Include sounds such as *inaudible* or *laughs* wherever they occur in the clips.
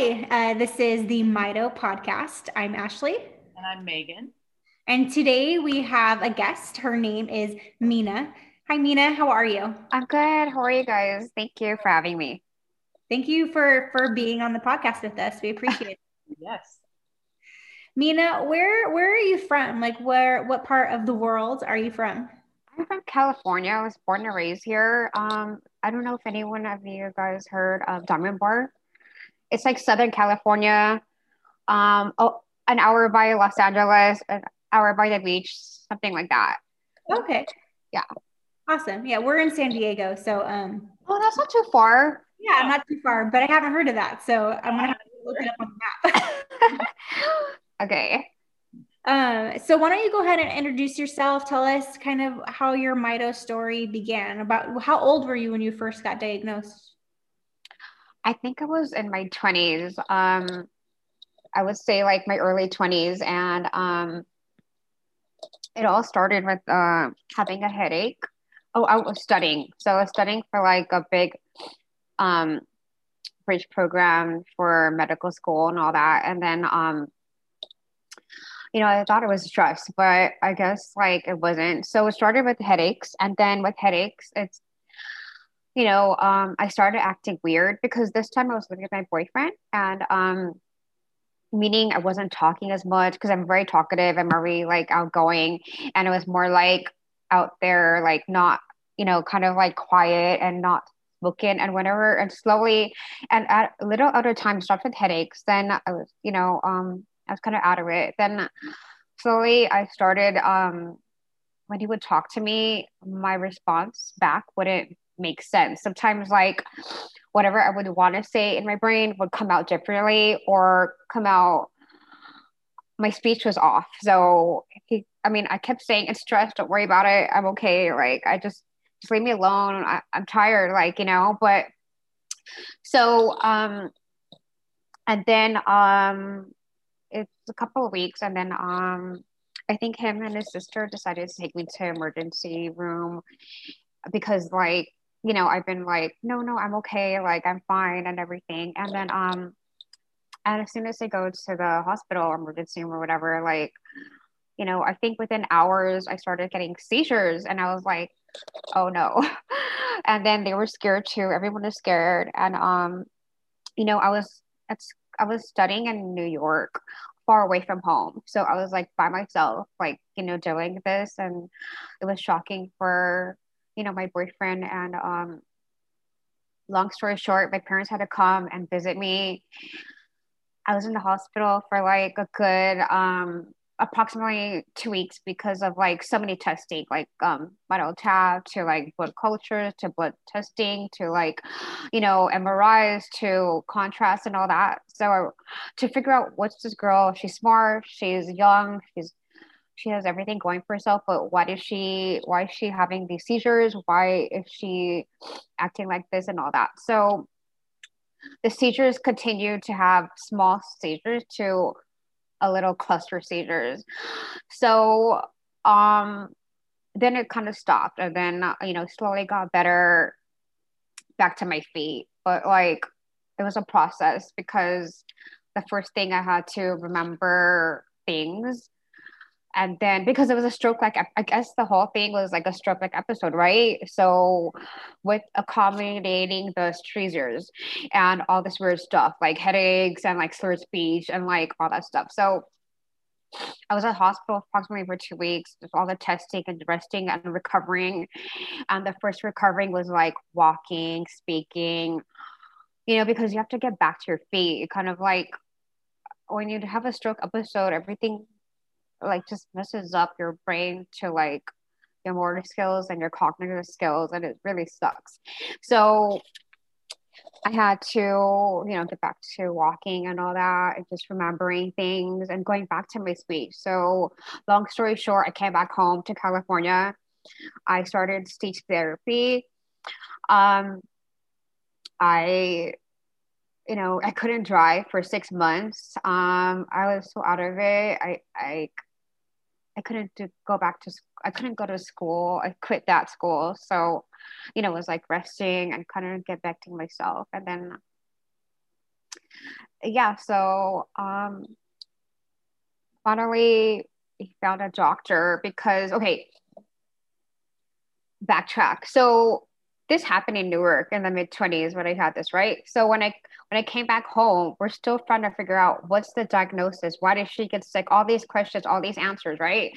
Hi, uh, this is the Mito podcast. I'm Ashley. And I'm Megan. And today we have a guest. Her name is Mina. Hi, Mina. How are you? I'm good. How are you guys? Thank you for having me. Thank you for for being on the podcast with us. We appreciate it. *laughs* yes. Mina, where where are you from? Like where what part of the world are you from? I'm from California. I was born and raised here. Um, I don't know if anyone of you guys heard of Diamond Bar. It's like Southern California. Um, oh, an hour by Los Angeles, an hour by the beach, something like that. Okay. Yeah. Awesome. Yeah, we're in San Diego, so um. Oh, that's not too far. Yeah, not too far, but I haven't heard of that, so I'm gonna have to look it up on the map. *laughs* *laughs* okay. Um, so why don't you go ahead and introduce yourself? Tell us kind of how your Mito story began. About how old were you when you first got diagnosed? I think I was in my 20s. Um, I would say like my early 20s, and um, it all started with uh, having a headache. Oh, I was studying. So I was studying for like a big um, bridge program for medical school and all that. And then, um, you know, I thought it was stress, but I guess like it wasn't. So it started with headaches. And then with headaches, it's, you know, um, I started acting weird because this time I was living with my boyfriend and, um, meaning I wasn't talking as much because I'm very talkative. I'm very like outgoing. And it was more like out there, like not, you know, kind of like quiet and not spoken. And whenever and slowly and at a little other time started with headaches, then I was, you know, um, I was kind of out of it. Then slowly I started um when he would talk to me, my response back wouldn't make sense. Sometimes like whatever I would want to say in my brain would come out differently or come out my speech was off. So he I mean I kept saying it's stress, don't worry about it. I'm okay. Like I just just leave me alone. I, I'm tired, like, you know, but so um and then um it's a couple of weeks and then um I think him and his sister decided to take me to emergency room because like you know I've been like no no I'm okay like I'm fine and everything and then um and as soon as they go to the hospital or emergency room or whatever like you know I think within hours I started getting seizures and I was like oh no *laughs* and then they were scared too everyone was scared and um you know I was at I was studying in New York, far away from home. So I was like by myself, like, you know, doing this. And it was shocking for, you know, my boyfriend. And um, long story short, my parents had to come and visit me. I was in the hospital for like a good um, approximately two weeks because of like so many testing, like um spinal tap to like blood cultures to blood testing to like, you know, MRIs to contrast and all that. So to figure out what's this girl, she's smart, she's young, she's she has everything going for herself, but why is she why is she having these seizures? Why is she acting like this and all that? So the seizures continue to have small seizures to a little cluster seizures. So um, then it kind of stopped, and then you know slowly got better, back to my feet. But like it was a process because the first thing I had to remember things and then because it was a stroke like i guess the whole thing was like a stroke like episode right so with accommodating the seizures and all this weird stuff like headaches and like slurred speech and like all that stuff so I was at hospital approximately for two weeks, just all the testing and resting and recovering. And the first recovering was like walking, speaking, you know, because you have to get back to your feet. Kind of like when you have a stroke episode, everything like just messes up your brain to like your motor skills and your cognitive skills and it really sucks. So i had to you know get back to walking and all that and just remembering things and going back to my speech. So long story short i came back home to california. I started speech therapy. Um i you know i couldn't drive for six months. Um i was so out of it. I i I couldn't do, go back to I couldn't go to school. I quit that school. So, you know, it was like resting and kind of get back to myself. And then yeah, so um, finally he found a doctor because okay, backtrack. So this happened in New York in the mid 20s when I had this, right? So when I when I came back home, we're still trying to figure out what's the diagnosis, why did she get sick, all these questions, all these answers, right?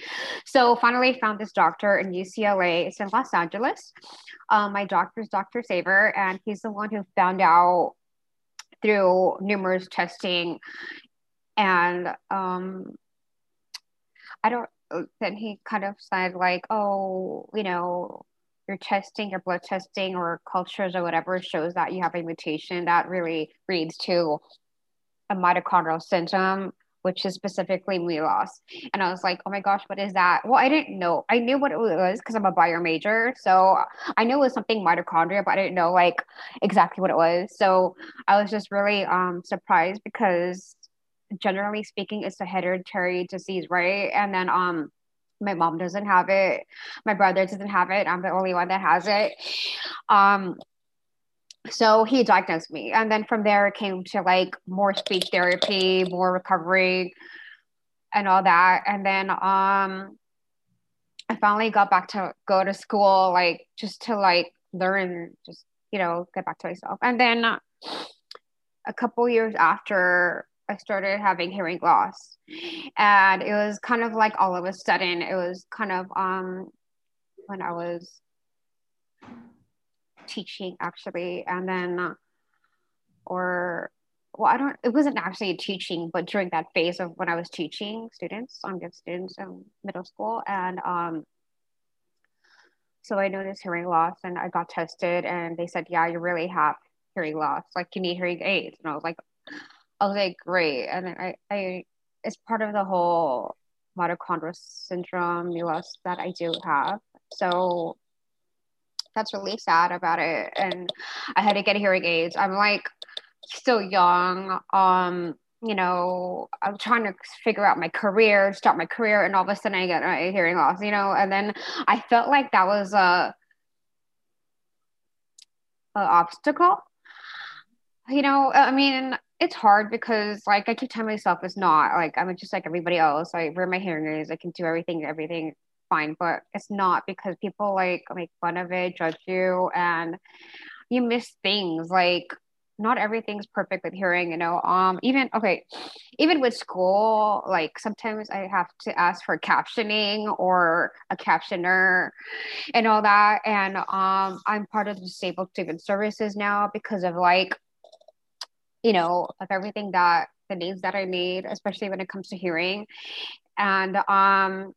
So finally found this doctor in UCLA. It's in Los Angeles. Um, my doctor's Dr. Saver, and he's the one who found out through numerous testing and um, I don't then he kind of said like, oh, you know, your testing, your blood testing or cultures or whatever shows that you have a mutation that really leads to a mitochondrial syndrome, which is specifically MELAS. And I was like, oh my gosh, what is that? Well, I didn't know. I knew what it was because I'm a bio major. So I knew it was something mitochondria, but I didn't know like exactly what it was. So I was just really um surprised because generally speaking, it's a hereditary disease, right? And then um my mom doesn't have it. My brother doesn't have it. I'm the only one that has it. Um so he diagnosed me. And then from there it came to like more speech therapy more recovery and all that. And then um i finally got back to go to school like just to like learn just you know get back to myself. And then a couple years after I started having hearing loss. And it was kind of like all of a sudden, it was kind of um, when I was teaching actually. And then, or, well, I don't, it wasn't actually teaching, but during that phase of when I was teaching students, I'm um, students in middle school. And um, so I noticed hearing loss and I got tested and they said, yeah, you really have hearing loss. Like you need hearing aids. And I was like, Like, great. And I, I, it's part of the whole mitochondrial syndrome, MELAS that I do have. So that's really sad about it. And I had to get hearing aids. I'm like still young. Um, you know, I'm trying to figure out my career, start my career, and all of a sudden I get my hearing loss, you know, and then I felt like that was a, a obstacle. You know, I mean, it's hard because like I keep telling myself it's not like I'm just like everybody else. I wear my hair ears, I can do everything, everything fine, but it's not because people like make fun of it, judge you, and you miss things like not everything's perfect with hearing you know um even okay even with school like sometimes i have to ask for captioning or a captioner and all that and um i'm part of the disabled student services now because of like you know, of everything that the needs that I need, especially when it comes to hearing. And um,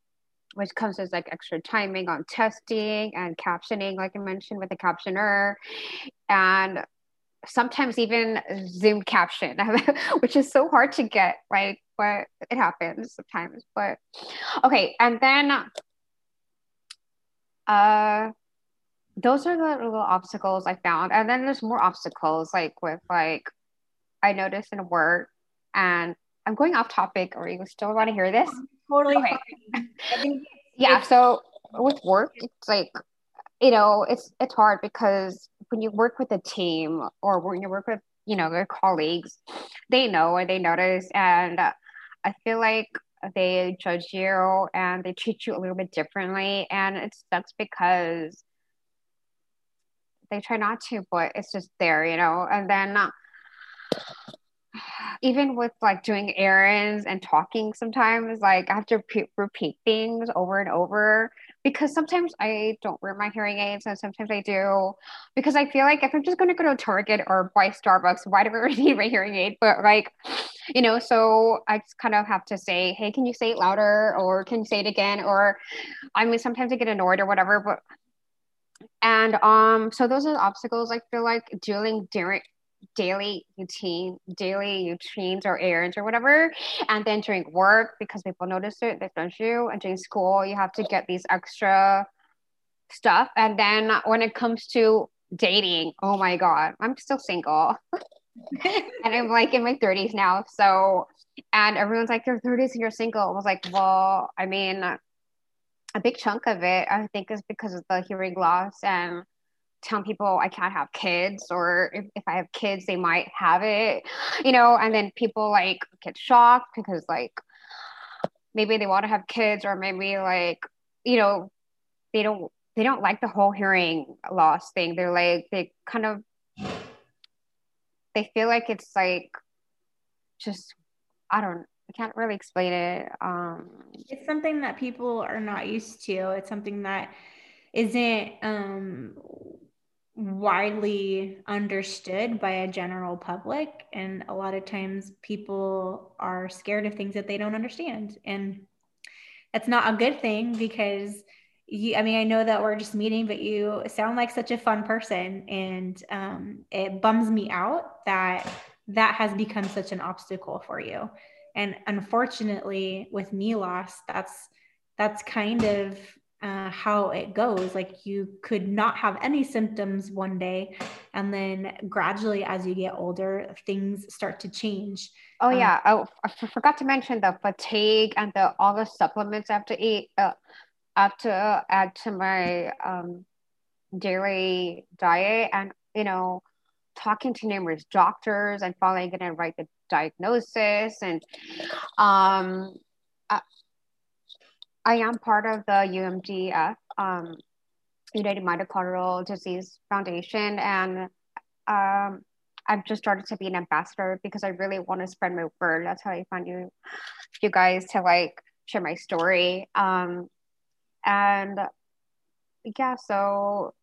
which comes as like extra timing on testing and captioning, like I mentioned with the captioner, and sometimes even Zoom caption, *laughs* which is so hard to get, right? But it happens sometimes. But okay, and then uh those are the little obstacles I found. And then there's more obstacles like with like I noticed in work, and I'm going off topic, or you still want to hear this? Totally. Okay. *laughs* yeah. So with work, it's like, you know, it's it's hard because when you work with a team or when you work with, you know, your colleagues, they know or they notice, and I feel like they judge you and they treat you a little bit differently, and it sucks because they try not to, but it's just there, you know, and then even with like doing errands and talking sometimes like i have to repeat, repeat things over and over because sometimes i don't wear my hearing aids and sometimes i do because i feel like if i'm just going to go to target or buy starbucks why do i *laughs* need my hearing aid? But like you know so i just kind of have to say hey can you say it louder or can you say it again? Or i mean sometimes i get annoyed or whatever but and um so those are the obstacles i feel like dealing during daily routine, daily routines or errands or whatever. And then during work, because people notice it, they don't you. And during school, you have to get these extra stuff. And then when it comes to dating, oh my God, I'm still single. *laughs* and I'm like in my 30s now. So, and everyone's like, you're 30s and you're single. I was like, well, I mean, a big chunk of it, I think, is because of the hearing loss and telling people I can't have kids, or if, if I have kids, they might have it, you know, and then people like get shocked because like maybe they want to have kids, or maybe like, you know, they don't they don't like the whole hearing loss thing. They're like they kind of they feel like it's like just I don't I can't really explain it. Um, it's something that people are not used to. It's something that isn't um, widely understood by a general public. And a lot of times people are scared of things that they don't understand. And that's not a good thing because you, I mean, I know that we're just meeting, but you sound like such a fun person. And um, it bums me out that that has become such an obstacle for you. And unfortunately, with MELAS, that's that's kind of uh, how it goes. Like you could not have any symptoms one day, and then gradually, as you get older, things start to change. Oh um, yeah, oh, I forgot to mention the fatigue and the all the supplements I have to eat. Uh, I have to add to my um, daily diet, and you know, talking to numerous doctors and finally going to write the diagnosis and um, I am part of the UMDF, um, United Mitochondrial Disease Foundation, and um, I've just started to be an ambassador because I really want to spread my word. That's how I found you, you guys to like share my story. Um, and yeah, so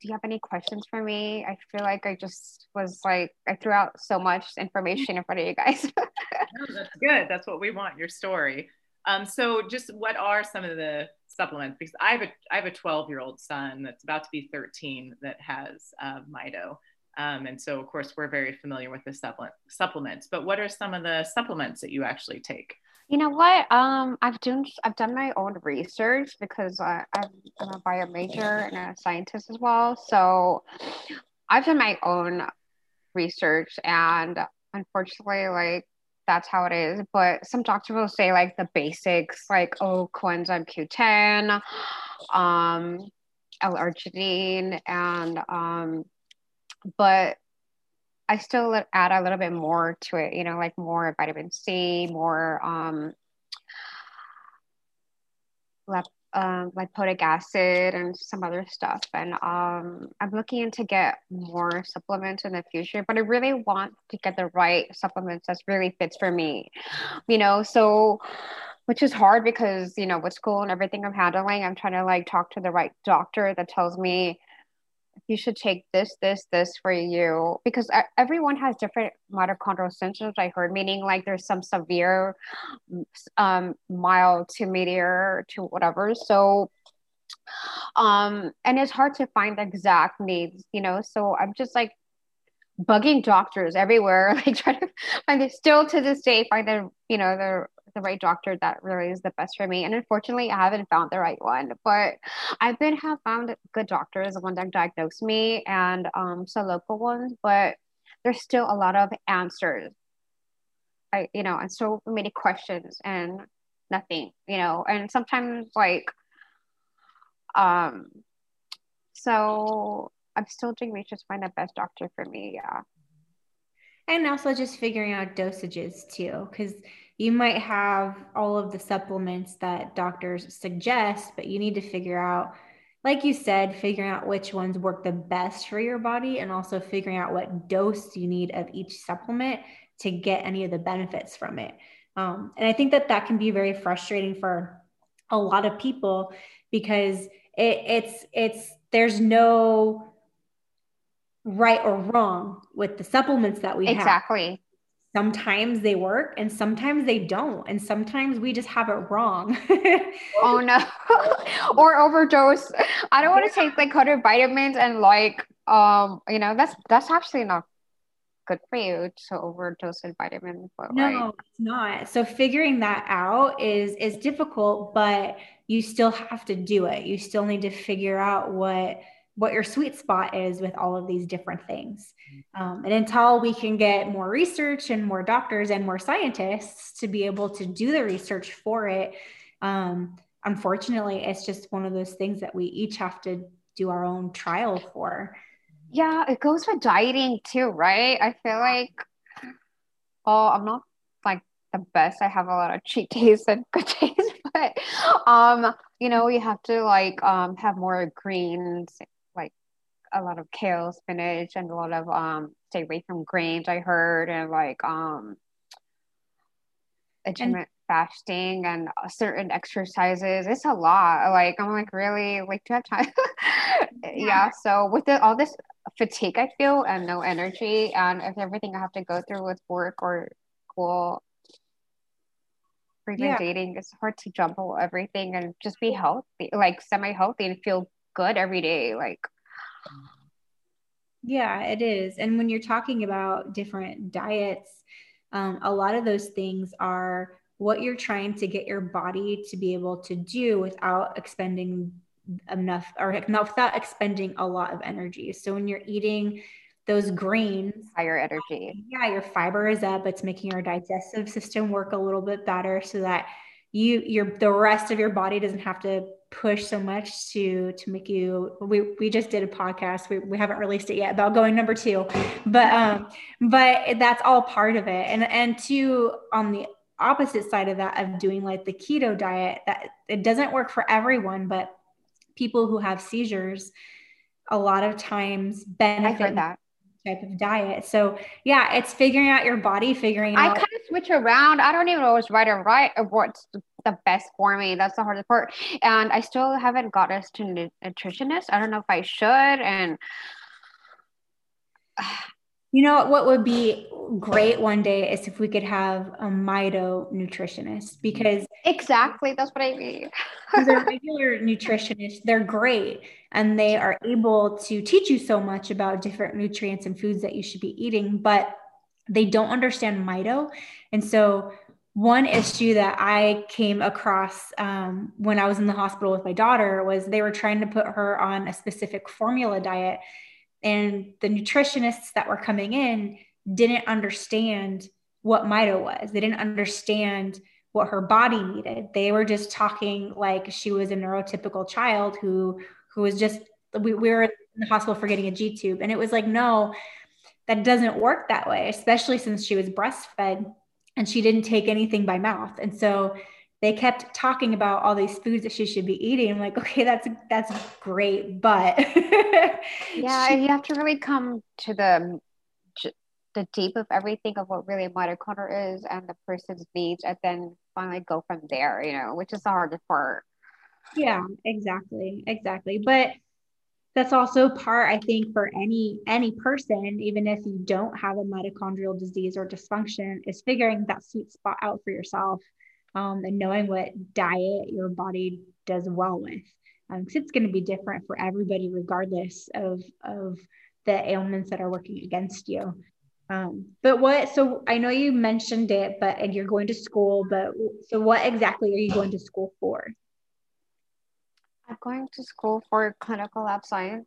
do you have any questions for me? I feel like I just was like, I threw out so much information in front of you guys. *laughs* no, that's good. That's what we want, your story. Um, so just what are some of the supplements? Because I have a, I have a 12 year old son that's about to be 13 that has uh, Mito. Um, and so of course we're very familiar with the supplement supplements, but what are some of the supplements that you actually take? You know what? Um, I've done I've done my own research because I, I'm, I'm a bio major and a scientist as well. So I've done my own research, and unfortunately, like that's how it is. But some doctors will say like the basics, like oh, coenzyme Q10, um, L-arginine, and um, but I still add a little bit more to it, you know, like more vitamin C, more um, lep, um, lipoic acid, and some other stuff. And um, I'm looking to get more supplements in the future, but I really want to get the right supplements that really fits for me, you know. So, which is hard because you know with school and everything I'm handling, I'm trying to like talk to the right doctor that tells me you should take this, this, this for you because everyone has different mitochondrial symptoms. I heard, meaning like there's some severe, um, mild to medium to whatever. So, um, and it's hard to find the exact needs, you know. So I'm just like bugging doctors everywhere, *laughs* like trying to find. Still to this day, find the you know the the right doctor that really is the best for me. And unfortunately, I haven't found the right one, but I've been have found good doctors, the one that diagnosed me, and um, some local ones. But there's still a lot of answers. I, you know, and so many questions and nothing, you know, and sometimes like, um, so I'm still doing research to find the best doctor for me. Yeah. And also just figuring out dosages too, because you might have all of the supplements that doctors suggest, but you need to figure out, like you said, figuring out which ones work the best for your body and also figuring out what dose you need of each supplement to get any of the benefits from it. Um, and I think that that can be very frustrating for a lot of people because it, it's it's there's no right or wrong with the supplements that we exactly. have. Exactly sometimes they work and sometimes they don't and sometimes we just have it wrong. Oh *laughs* no. *laughs* Or overdose. I don't want to take like 100 vitamins and like um you know that's that's actually not good for you to overdose in vitamins but no it's not. So figuring that out is is difficult but you still have to do it. You still need to figure out what what your sweet spot is with all of these different things. Um, and until we can get more research and more doctors and more scientists to be able to do the research for it, um, unfortunately, it's just one of those things that we each have to do our own trial for. Yeah, it goes with dieting too, right? I feel like, oh, I'm not like the best. I have a lot of cheat days and good *laughs* days, but um, you know, you have to like um have more greens, a lot of kale, spinach, and a lot of um stay away from grains. I heard and like um intermittent fasting and certain exercises. It's a lot. Like I'm like really like do you have time? *laughs* yeah. yeah. So with the, all this fatigue I feel and no energy and if everything I have to go through with work or school or even yeah. dating, it's hard to jumble everything and just be healthy, like semi healthy and feel good every day. Like yeah, it is. And when you're talking about different diets, um, a lot of those things are what you're trying to get your body to be able to do without expending enough or not without expending a lot of energy. So when you're eating those grains, higher energy. Yeah, your fiber is up. It's making your digestive system work a little bit better so that you your the rest of your body doesn't have to push so much to to make you we we just did a podcast we, we haven't released it yet about going number two but um but that's all part of it and and two on the opposite side of that of doing like the keto diet that it doesn't work for everyone but people who have seizures a lot of times benefit that type of diet. So yeah, it's figuring out your body, figuring I out. I kind of switch around. I don't even know what's right or right or what's the best for me. That's the hardest part. And I still haven't got us to nutritionist. I don't know if I should. And *sighs* you know what would be great one day is if we could have a Mito nutritionist because exactly that's what I mean. *laughs* because a regular nutritionists, they're great and they are able to teach you so much about different nutrients and foods that you should be eating, but they don't understand Mito. And so one issue that I came across um, when I was in the hospital with my daughter was they were trying to put her on a specific formula diet and the nutritionists that were coming in didn't understand what Mito was. They didn't understand what her body needed. They were just talking like she was a neurotypical child who who was just we, we were in the hospital for getting a G tube. And it was like, no, that doesn't work that way, especially since she was breastfed and she didn't take anything by mouth. And so they kept talking about all these foods that she should be eating. I'm like, okay, that's that's great, but *laughs* yeah, she- you have to really come to the the deep of everything of what really a mitochondria is and the person's needs, and then finally go from there. You know, which is the hardest part. Yeah, exactly, exactly. But that's also part i think for any any person even if you don't have a mitochondrial disease or dysfunction is figuring that sweet spot out for yourself um, and knowing what diet your body does well with. Because um, it's going to be different for everybody, regardless of, of the ailments that are working against you. Um, but what, so I know you mentioned it, but and you're going to school, but so what exactly are you going to school for? Going to school for clinical lab science,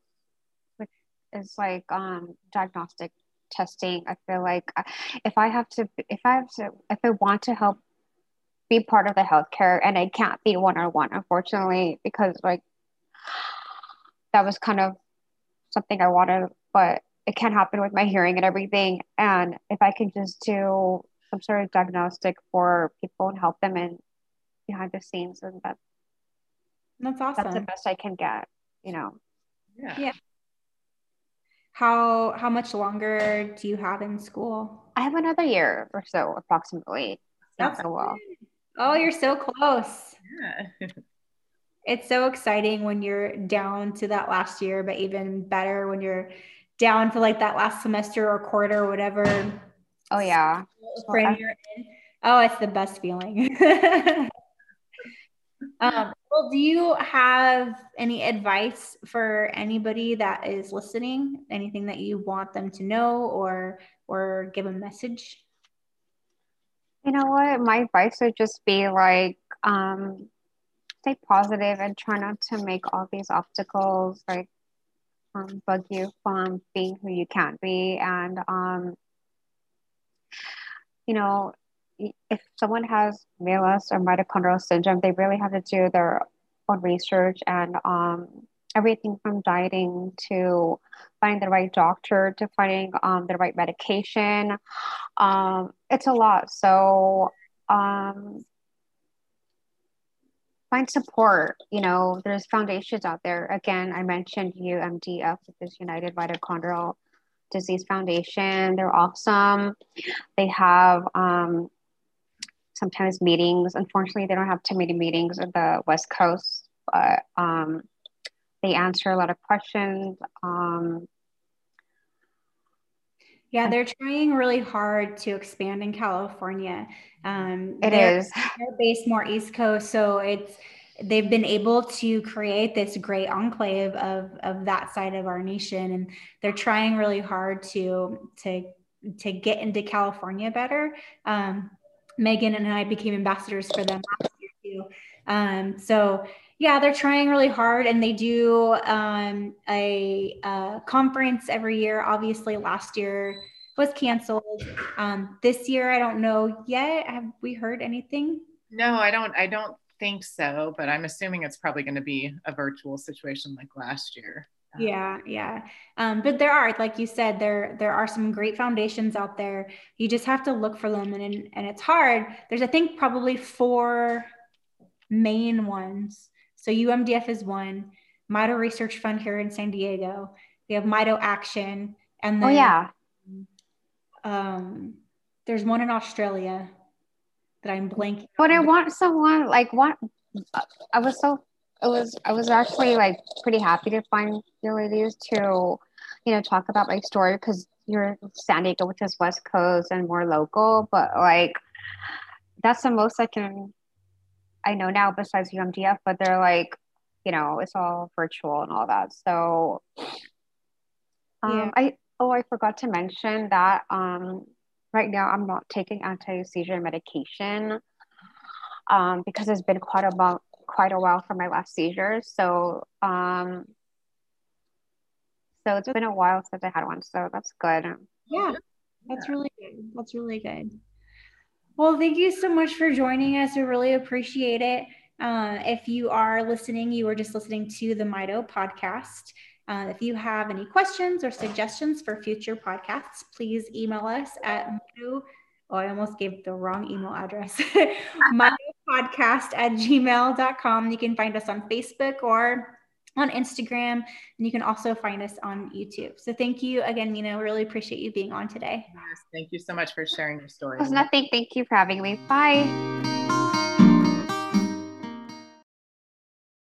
which is like um, diagnostic testing. I feel like uh, if I have to, if I have to, if I want to help be part of the healthcare and I can't be one on one, unfortunately, because like that was kind of something I wanted, but it can't happen with my hearing and everything. And if I can just do some sort of diagnostic for people and help them in behind the scenes, and that that's awesome. That's the best I can get, you know. Yeah. Yeah. How how much longer do you have in school? I have another year or so, approximately. That's so well. Oh, you're so close. Yeah. *laughs* it's so exciting when you're down to that last year, but even better when you're down to like that last semester or quarter or whatever. Oh yeah. Frame you're in. Oh, it's the best feeling. *laughs* um, well, do you have any advice for anybody that is listening? Anything that you want them to know or or give a message? You know what? My advice would just be like, um, stay positive and try not to make all these obstacles like um, bug you from being who you can't be. And, um, you know, if someone has MELAS or mitochondrial syndrome, they really have to do their own research and um, everything from dieting to finding the right doctor to finding um, the right medication. Um, it's a lot. So um, find support. You know, there's foundations out there. Again, I mentioned UMDF, which is United Mitochondrial Disease Foundation. They're awesome. They have um, sometimes meetings. Unfortunately, they don't have too many meetings at the West Coast, but um, they answer a lot of questions. Um, yeah, they're trying really hard to expand in California. Um, it they're, is. *laughs* They're based more East Coast, so it's they've been able to create this great enclave of of that side of our nation, and they're trying really hard to to to get into California better. Um, Megan and I became ambassadors for them last year too. Um, so yeah, they're trying really hard, and they do um, a, a, conference every year. Obviously, last year was canceled. Um, this year, I don't know yet. Have we heard anything? No, I don't. I don't think so, but I'm assuming it's probably going to be a virtual situation like last year. Yeah, yeah. Um, but there are, like you said, there there are some great foundations out there. You just have to look for them, and and, it's hard. There's, I think, probably four main ones so UMDF is one, Mito Research Fund here in San Diego. We have Mito Action, and oh, then oh yeah, um, there's one in Australia that I'm blanking. But I want someone like what I was so it was I was actually like pretty happy to find your ladies to you know talk about my story because you're San Diego, which is West Coast and more local, but like that's the most I can I know now besides UMDF, but they're like, you know, it's all virtual and all that. So um, yeah. I oh I forgot to mention that um, right now I'm not taking anti-seizure medication um, because it's been quite a quite a while for my last seizure. So um, so it's been a while since I had one. So that's good. Yeah, that's really good. That's really good. Well, thank you so much for joining us. We really appreciate it. Uh, if you are listening, you are just listening to the Mito podcast. Uh, if you have any questions or suggestions for future podcasts, please email us at. Oh, I almost gave the wrong email address. *laughs* podcast at gmail.com. You can find us on Facebook or on Instagram, and you can also find us on YouTube. So thank you again, Mina. Really appreciate you being on today. Yes, thank you so much for sharing your story. There's nothing. Thank you for having me. Bye.